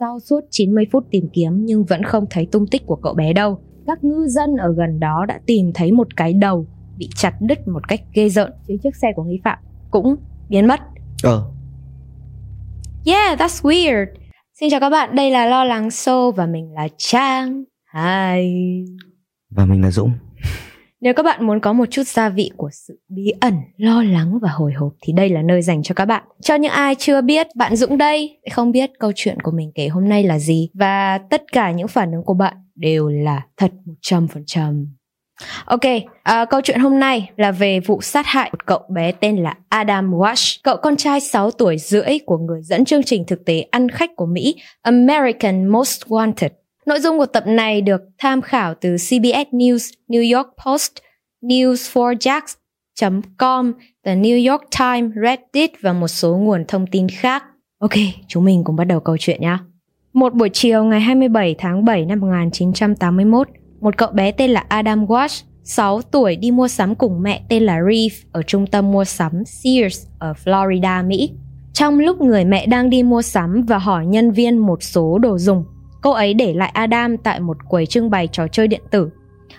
Sau suốt 90 phút tìm kiếm nhưng vẫn không thấy tung tích của cậu bé đâu. Các ngư dân ở gần đó đã tìm thấy một cái đầu bị chặt đứt một cách ghê rợn chứ chiếc xe của nghi phạm cũng biến mất. Ờ. Yeah, that's weird. Xin chào các bạn, đây là Lo Lắng Show và mình là Trang. Hi. Và mình là Dũng. Nếu các bạn muốn có một chút gia vị của sự bí ẩn, lo lắng và hồi hộp thì đây là nơi dành cho các bạn. Cho những ai chưa biết, bạn Dũng đây không biết câu chuyện của mình kể hôm nay là gì và tất cả những phản ứng của bạn đều là thật 100%. Ok, à, câu chuyện hôm nay là về vụ sát hại một cậu bé tên là Adam Walsh, cậu con trai 6 tuổi rưỡi của người dẫn chương trình thực tế ăn khách của Mỹ American Most Wanted. Nội dung của tập này được tham khảo từ CBS News, New York Post, News4Jax.com, The New York Times, Reddit và một số nguồn thông tin khác. Ok, chúng mình cùng bắt đầu câu chuyện nhé. Một buổi chiều ngày 27 tháng 7 năm 1981, một cậu bé tên là Adam Walsh, 6 tuổi đi mua sắm cùng mẹ tên là Reeve ở trung tâm mua sắm Sears ở Florida, Mỹ. Trong lúc người mẹ đang đi mua sắm và hỏi nhân viên một số đồ dùng, cô ấy để lại Adam tại một quầy trưng bày trò chơi điện tử.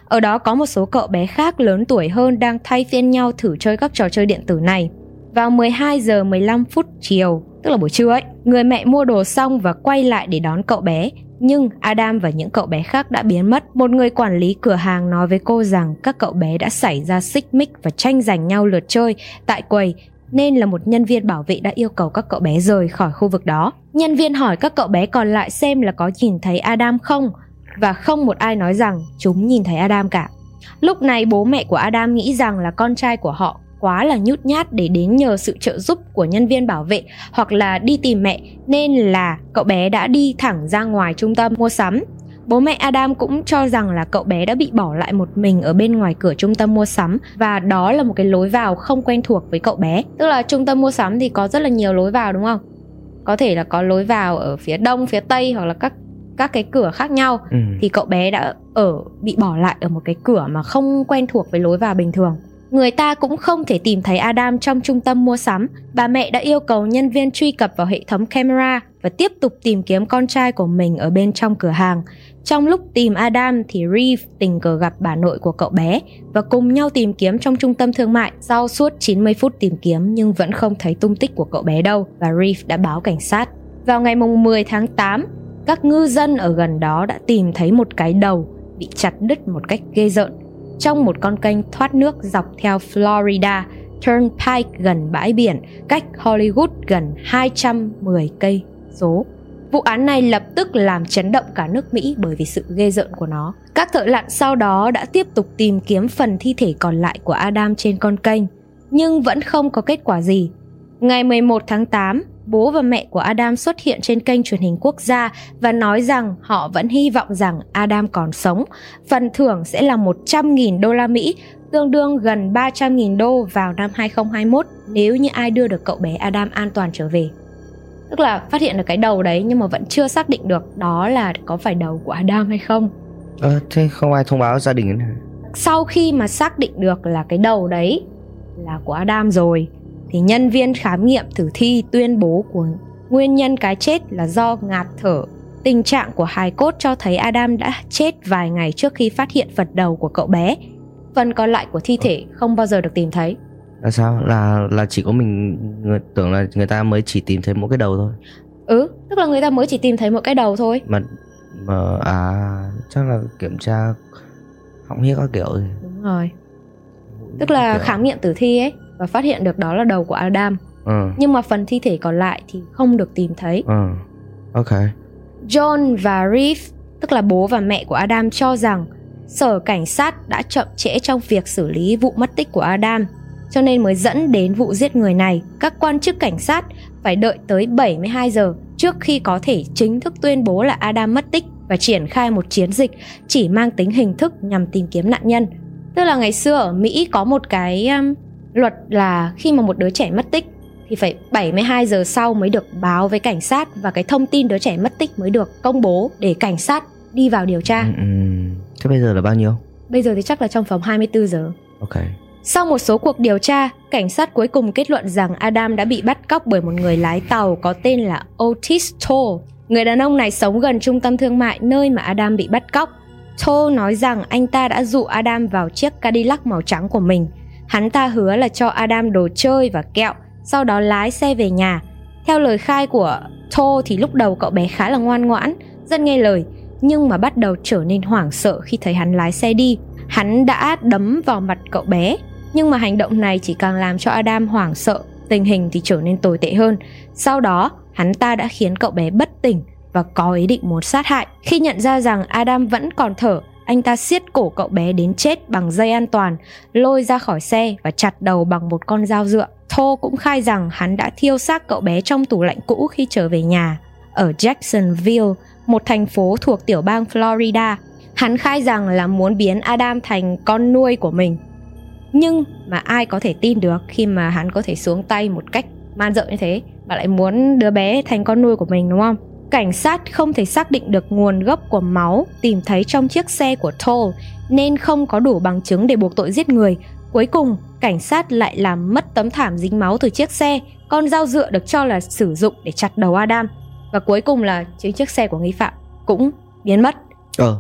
Ở đó có một số cậu bé khác lớn tuổi hơn đang thay phiên nhau thử chơi các trò chơi điện tử này. Vào 12 giờ 15 phút chiều, tức là buổi trưa ấy, người mẹ mua đồ xong và quay lại để đón cậu bé. Nhưng Adam và những cậu bé khác đã biến mất. Một người quản lý cửa hàng nói với cô rằng các cậu bé đã xảy ra xích mích và tranh giành nhau lượt chơi tại quầy nên là một nhân viên bảo vệ đã yêu cầu các cậu bé rời khỏi khu vực đó. Nhân viên hỏi các cậu bé còn lại xem là có nhìn thấy Adam không, và không một ai nói rằng chúng nhìn thấy Adam cả. Lúc này bố mẹ của Adam nghĩ rằng là con trai của họ quá là nhút nhát để đến nhờ sự trợ giúp của nhân viên bảo vệ hoặc là đi tìm mẹ, nên là cậu bé đã đi thẳng ra ngoài trung tâm mua sắm Bố mẹ Adam cũng cho rằng là cậu bé đã bị bỏ lại một mình ở bên ngoài cửa trung tâm mua sắm và đó là một cái lối vào không quen thuộc với cậu bé. Tức là trung tâm mua sắm thì có rất là nhiều lối vào đúng không? Có thể là có lối vào ở phía đông, phía tây hoặc là các các cái cửa khác nhau ừ. thì cậu bé đã ở bị bỏ lại ở một cái cửa mà không quen thuộc với lối vào bình thường. Người ta cũng không thể tìm thấy Adam trong trung tâm mua sắm. Bà mẹ đã yêu cầu nhân viên truy cập vào hệ thống camera và tiếp tục tìm kiếm con trai của mình ở bên trong cửa hàng. Trong lúc tìm Adam thì Reeve tình cờ gặp bà nội của cậu bé và cùng nhau tìm kiếm trong trung tâm thương mại. Sau suốt 90 phút tìm kiếm nhưng vẫn không thấy tung tích của cậu bé đâu và Reeve đã báo cảnh sát. Vào ngày mùng 10 tháng 8, các ngư dân ở gần đó đã tìm thấy một cái đầu bị chặt đứt một cách ghê rợn trong một con kênh thoát nước dọc theo Florida Turnpike gần bãi biển, cách Hollywood gần 210 cây số. Vụ án này lập tức làm chấn động cả nước Mỹ bởi vì sự ghê rợn của nó. Các thợ lặn sau đó đã tiếp tục tìm kiếm phần thi thể còn lại của Adam trên con kênh, nhưng vẫn không có kết quả gì. Ngày 11 tháng 8, bố và mẹ của Adam xuất hiện trên kênh truyền hình quốc gia và nói rằng họ vẫn hy vọng rằng Adam còn sống. Phần thưởng sẽ là 100.000 đô la Mỹ, tương đương gần 300.000 đô vào năm 2021 nếu như ai đưa được cậu bé Adam an toàn trở về. Tức là phát hiện được cái đầu đấy nhưng mà vẫn chưa xác định được đó là có phải đầu của Adam hay không. Ờ, thế không ai thông báo gia đình hả? Sau khi mà xác định được là cái đầu đấy là của Adam rồi thì nhân viên khám nghiệm tử thi tuyên bố của nguyên nhân cái chết là do ngạt thở. Tình trạng của hài cốt cho thấy Adam đã chết vài ngày trước khi phát hiện phần đầu của cậu bé. Phần còn lại của thi thể không bao giờ được tìm thấy. Là sao? Là là chỉ có mình người, tưởng là người ta mới chỉ tìm thấy một cái đầu thôi. Ừ, tức là người ta mới chỉ tìm thấy một cái đầu thôi. Mà mà à chắc là kiểm tra họng hiếc các kiểu rồi. Đúng rồi. Tức là kiểu... khám nghiệm tử thi ấy và phát hiện được đó là đầu của Adam. Ừ. Nhưng mà phần thi thể còn lại thì không được tìm thấy. Ừ. Ok. John và Reeve, tức là bố và mẹ của Adam cho rằng sở cảnh sát đã chậm trễ trong việc xử lý vụ mất tích của Adam, cho nên mới dẫn đến vụ giết người này. Các quan chức cảnh sát phải đợi tới 72 giờ trước khi có thể chính thức tuyên bố là Adam mất tích và triển khai một chiến dịch chỉ mang tính hình thức nhằm tìm kiếm nạn nhân. Tức là ngày xưa ở Mỹ có một cái um, luật là khi mà một đứa trẻ mất tích thì phải 72 giờ sau mới được báo với cảnh sát và cái thông tin đứa trẻ mất tích mới được công bố để cảnh sát đi vào điều tra. Ừ, ừ. Thế bây giờ là bao nhiêu? Bây giờ thì chắc là trong vòng 24 giờ. Ok. Sau một số cuộc điều tra, cảnh sát cuối cùng kết luận rằng Adam đã bị bắt cóc bởi một người lái tàu có tên là Otis Toll. Người đàn ông này sống gần trung tâm thương mại nơi mà Adam bị bắt cóc. Toll nói rằng anh ta đã dụ Adam vào chiếc Cadillac màu trắng của mình. Hắn ta hứa là cho Adam đồ chơi và kẹo, sau đó lái xe về nhà. Theo lời khai của Toll thì lúc đầu cậu bé khá là ngoan ngoãn, rất nghe lời, nhưng mà bắt đầu trở nên hoảng sợ khi thấy hắn lái xe đi. Hắn đã đấm vào mặt cậu bé, nhưng mà hành động này chỉ càng làm cho Adam hoảng sợ, tình hình thì trở nên tồi tệ hơn. Sau đó, hắn ta đã khiến cậu bé bất tỉnh và có ý định muốn sát hại. Khi nhận ra rằng Adam vẫn còn thở, anh ta siết cổ cậu bé đến chết bằng dây an toàn, lôi ra khỏi xe và chặt đầu bằng một con dao dựa. Thô cũng khai rằng hắn đã thiêu xác cậu bé trong tủ lạnh cũ khi trở về nhà. Ở Jacksonville, một thành phố thuộc tiểu bang Florida, hắn khai rằng là muốn biến Adam thành con nuôi của mình. Nhưng mà ai có thể tin được khi mà hắn có thể xuống tay một cách man dợ như thế và lại muốn đứa bé thành con nuôi của mình đúng không? Cảnh sát không thể xác định được nguồn gốc của máu tìm thấy trong chiếc xe của Toll nên không có đủ bằng chứng để buộc tội giết người. Cuối cùng, cảnh sát lại làm mất tấm thảm dính máu từ chiếc xe, con dao dựa được cho là sử dụng để chặt đầu Adam. Và cuối cùng là chính chiếc xe của nghi phạm cũng biến mất. Ờ.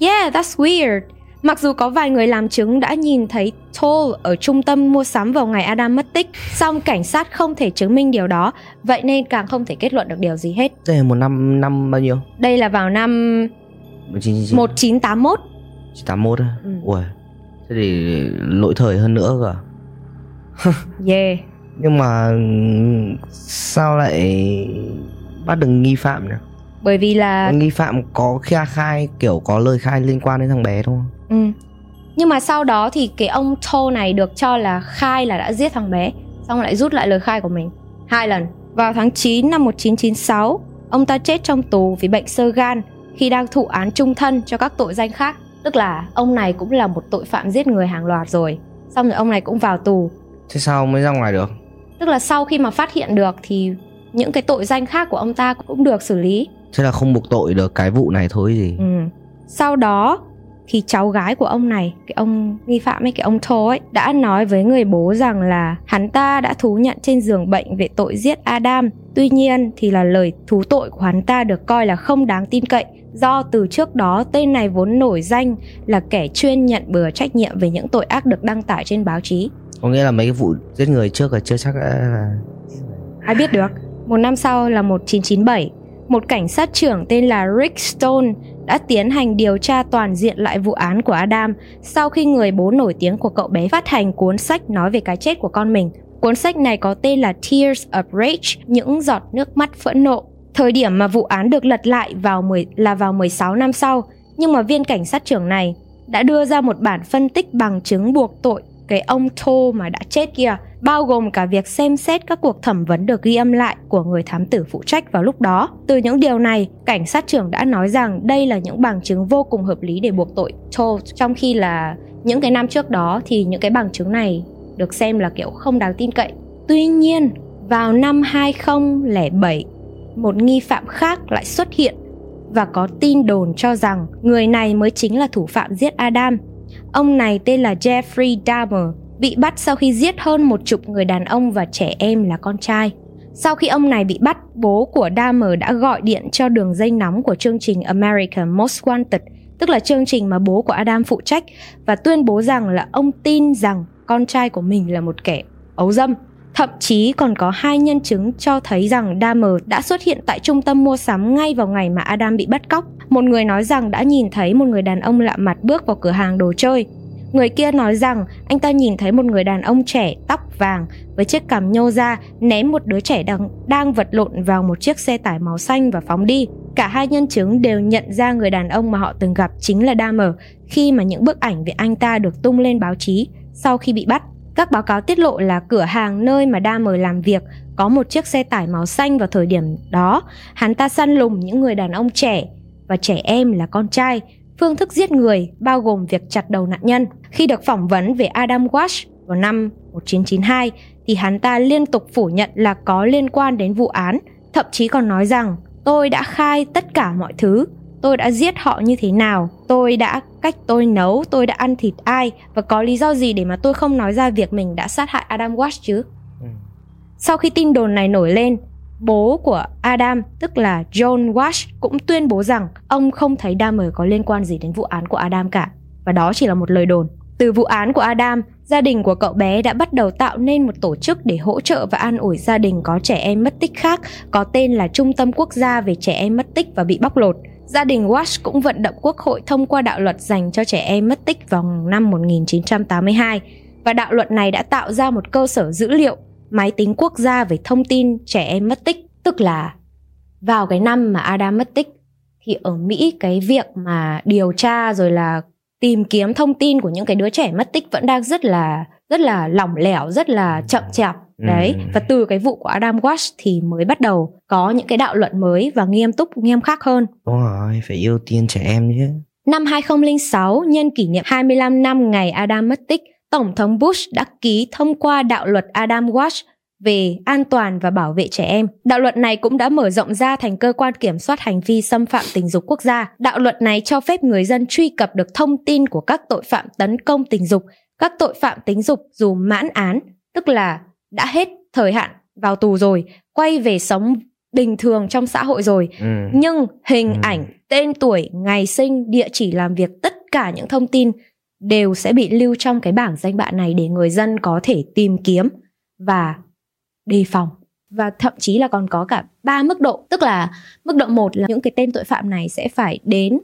Yeah, that's weird. Mặc dù có vài người làm chứng đã nhìn thấy Toll ở trung tâm mua sắm vào ngày Adam mất tích, song cảnh sát không thể chứng minh điều đó, vậy nên càng không thể kết luận được điều gì hết. Đây là một năm năm bao nhiêu? Đây là vào năm 1999. 1981. 81 á. Ừ. Ui. Thế thì lỗi thời hơn nữa cơ. à? Yeah. Nhưng mà sao lại bắt được nghi phạm nhỉ? Bởi vì là Nghi phạm có khai khai kiểu có lời khai liên quan đến thằng bé không? Ừ. Nhưng mà sau đó thì cái ông Toll này được cho là khai là đã giết thằng bé, xong lại rút lại lời khai của mình hai lần. Vào tháng 9 năm 1996, ông ta chết trong tù vì bệnh sơ gan khi đang thụ án trung thân cho các tội danh khác. Tức là ông này cũng là một tội phạm giết người hàng loạt rồi. Xong rồi ông này cũng vào tù. Thế sao mới ra ngoài được? Tức là sau khi mà phát hiện được thì những cái tội danh khác của ông ta cũng được xử lý. Thế là không buộc tội được cái vụ này thôi gì? Ừ. Sau đó thì cháu gái của ông này, cái ông nghi phạm ấy, cái ông Thô ấy đã nói với người bố rằng là hắn ta đã thú nhận trên giường bệnh về tội giết Adam. Tuy nhiên thì là lời thú tội của hắn ta được coi là không đáng tin cậy do từ trước đó tên này vốn nổi danh là kẻ chuyên nhận bừa trách nhiệm về những tội ác được đăng tải trên báo chí. Có nghĩa là mấy cái vụ giết người trước là chưa chắc đã là Ai biết được. Một năm sau là 1997, một cảnh sát trưởng tên là Rick Stone đã tiến hành điều tra toàn diện lại vụ án của Adam sau khi người bố nổi tiếng của cậu bé phát hành cuốn sách nói về cái chết của con mình. Cuốn sách này có tên là Tears of Rage, những giọt nước mắt phẫn nộ. Thời điểm mà vụ án được lật lại vào 10, là vào 16 năm sau, nhưng mà viên cảnh sát trưởng này đã đưa ra một bản phân tích bằng chứng buộc tội cái ông Thô mà đã chết kia, bao gồm cả việc xem xét các cuộc thẩm vấn được ghi âm lại của người thám tử phụ trách vào lúc đó. Từ những điều này, cảnh sát trưởng đã nói rằng đây là những bằng chứng vô cùng hợp lý để buộc tội Thô, trong khi là những cái năm trước đó thì những cái bằng chứng này được xem là kiểu không đáng tin cậy. Tuy nhiên, vào năm 2007, một nghi phạm khác lại xuất hiện và có tin đồn cho rằng người này mới chính là thủ phạm giết Adam. Ông này tên là Jeffrey Dahmer, bị bắt sau khi giết hơn một chục người đàn ông và trẻ em là con trai. Sau khi ông này bị bắt, bố của Dahmer đã gọi điện cho đường dây nóng của chương trình American Most Wanted, tức là chương trình mà bố của Adam phụ trách, và tuyên bố rằng là ông tin rằng con trai của mình là một kẻ ấu dâm. Thậm chí còn có hai nhân chứng cho thấy rằng Dahmer đã xuất hiện tại trung tâm mua sắm ngay vào ngày mà Adam bị bắt cóc. Một người nói rằng đã nhìn thấy một người đàn ông lạ mặt bước vào cửa hàng đồ chơi. Người kia nói rằng anh ta nhìn thấy một người đàn ông trẻ tóc vàng với chiếc cằm nhô ra ném một đứa trẻ đang, đang vật lộn vào một chiếc xe tải màu xanh và phóng đi. Cả hai nhân chứng đều nhận ra người đàn ông mà họ từng gặp chính là Dahmer khi mà những bức ảnh về anh ta được tung lên báo chí sau khi bị bắt. Các báo cáo tiết lộ là cửa hàng nơi mà Dahmer làm việc có một chiếc xe tải màu xanh vào thời điểm đó. Hắn ta săn lùng những người đàn ông trẻ và trẻ em là con trai. Phương thức giết người bao gồm việc chặt đầu nạn nhân. Khi được phỏng vấn về Adam Walsh vào năm 1992 thì hắn ta liên tục phủ nhận là có liên quan đến vụ án, thậm chí còn nói rằng tôi đã khai tất cả mọi thứ. Tôi đã giết họ như thế nào. Tôi đã cách tôi nấu. Tôi đã ăn thịt ai. Và có lý do gì để mà tôi không nói ra việc mình đã sát hại adam wash chứ? Ừ. sau khi tin đồn này nổi lên bố của Adam, tức là John Wash, cũng tuyên bố rằng ông không thấy Dahmer có liên quan gì đến vụ án của Adam cả. Và đó chỉ là một lời đồn. Từ vụ án của Adam, gia đình của cậu bé đã bắt đầu tạo nên một tổ chức để hỗ trợ và an ủi gia đình có trẻ em mất tích khác có tên là Trung tâm Quốc gia về trẻ em mất tích và bị bóc lột. Gia đình Wash cũng vận động quốc hội thông qua đạo luật dành cho trẻ em mất tích vào năm 1982 và đạo luật này đã tạo ra một cơ sở dữ liệu máy tính quốc gia về thông tin trẻ em mất tích, tức là vào cái năm mà Adam mất tích thì ở Mỹ cái việc mà điều tra rồi là tìm kiếm thông tin của những cái đứa trẻ mất tích vẫn đang rất là rất là lỏng lẻo, rất là chậm chạp đấy và từ cái vụ của Adam Wash thì mới bắt đầu có những cái đạo luận mới và nghiêm túc nghiêm khắc hơn. Đúng rồi, phải ưu tiên trẻ em chứ. Năm 2006, nhân kỷ niệm 25 năm ngày Adam mất tích, Tổng thống Bush đã ký thông qua đạo luật Adam Wash về an toàn và bảo vệ trẻ em. Đạo luật này cũng đã mở rộng ra thành cơ quan kiểm soát hành vi xâm phạm tình dục quốc gia. Đạo luật này cho phép người dân truy cập được thông tin của các tội phạm tấn công tình dục, các tội phạm tính dục dù mãn án, tức là đã hết thời hạn vào tù rồi, quay về sống bình thường trong xã hội rồi. Ừ. Nhưng hình ừ. ảnh, tên tuổi, ngày sinh, địa chỉ làm việc, tất cả những thông tin đều sẽ bị lưu trong cái bảng danh bạ này để người dân có thể tìm kiếm và đề phòng. Và thậm chí là còn có cả ba mức độ tức là mức độ một là những cái tên tội phạm này sẽ phải đến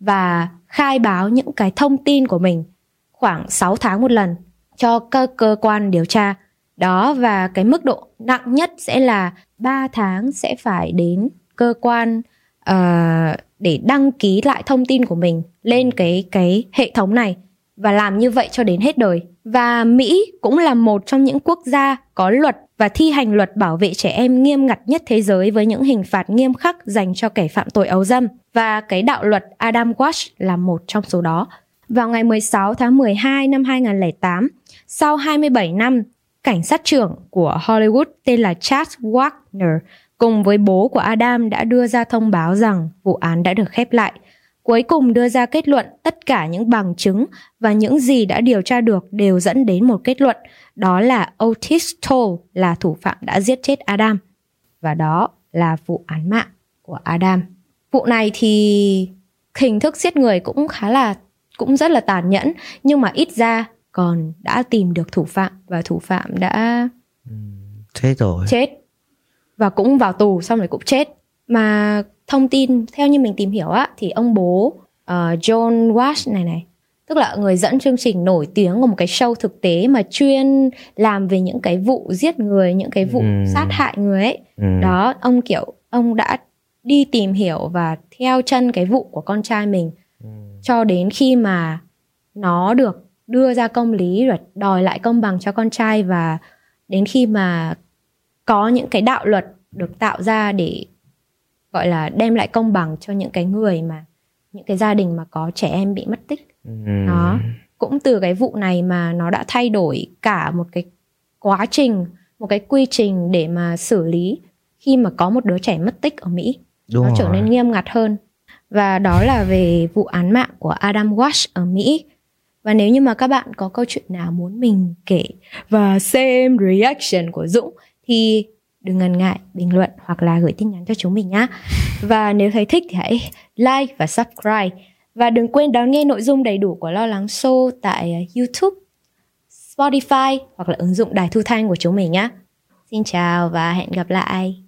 và khai báo những cái thông tin của mình khoảng 6 tháng một lần cho cơ cơ quan điều tra. Đó và cái mức độ nặng nhất sẽ là 3 tháng sẽ phải đến cơ quan uh, để đăng ký lại thông tin của mình lên cái cái hệ thống này và làm như vậy cho đến hết đời. Và Mỹ cũng là một trong những quốc gia có luật và thi hành luật bảo vệ trẻ em nghiêm ngặt nhất thế giới với những hình phạt nghiêm khắc dành cho kẻ phạm tội ấu dâm và cái đạo luật Adam Walsh là một trong số đó. Vào ngày 16 tháng 12 năm 2008, sau 27 năm, cảnh sát trưởng của Hollywood tên là Chad Wagner cùng với bố của Adam đã đưa ra thông báo rằng vụ án đã được khép lại cuối cùng đưa ra kết luận tất cả những bằng chứng và những gì đã điều tra được đều dẫn đến một kết luận đó là Otis Toll là thủ phạm đã giết chết Adam và đó là vụ án mạng của Adam. Vụ này thì hình thức giết người cũng khá là cũng rất là tàn nhẫn nhưng mà ít ra còn đã tìm được thủ phạm và thủ phạm đã chết rồi. Chết và cũng vào tù xong rồi cũng chết mà thông tin theo như mình tìm hiểu á thì ông bố uh, John Wash này này tức là người dẫn chương trình nổi tiếng của một cái show thực tế mà chuyên làm về những cái vụ giết người những cái vụ ừ. sát hại người ấy ừ. đó ông kiểu ông đã đi tìm hiểu và theo chân cái vụ của con trai mình ừ. cho đến khi mà nó được đưa ra công lý rồi đòi lại công bằng cho con trai và đến khi mà có những cái đạo luật được tạo ra để gọi là đem lại công bằng cho những cái người mà những cái gia đình mà có trẻ em bị mất tích. Ừ. đó. Cũng từ cái vụ này mà nó đã thay đổi cả một cái quá trình một cái quy trình để mà xử lý khi mà có một đứa trẻ mất tích ở Mỹ. Đúng nó rồi. trở nên nghiêm ngặt hơn. Và đó là về vụ án mạng của Adam Walsh ở Mỹ. Và nếu như mà các bạn có câu chuyện nào muốn mình kể và xem reaction của Dũng thì đừng ngần ngại bình luận hoặc là gửi tin nhắn cho chúng mình nhé. Và nếu thấy thích thì hãy like và subscribe. Và đừng quên đón nghe nội dung đầy đủ của Lo Lắng Show tại ờ, YouTube, Spotify hoặc là ứng dụng đài thu thanh của chúng mình nhé. Xin chào và hẹn gặp lại.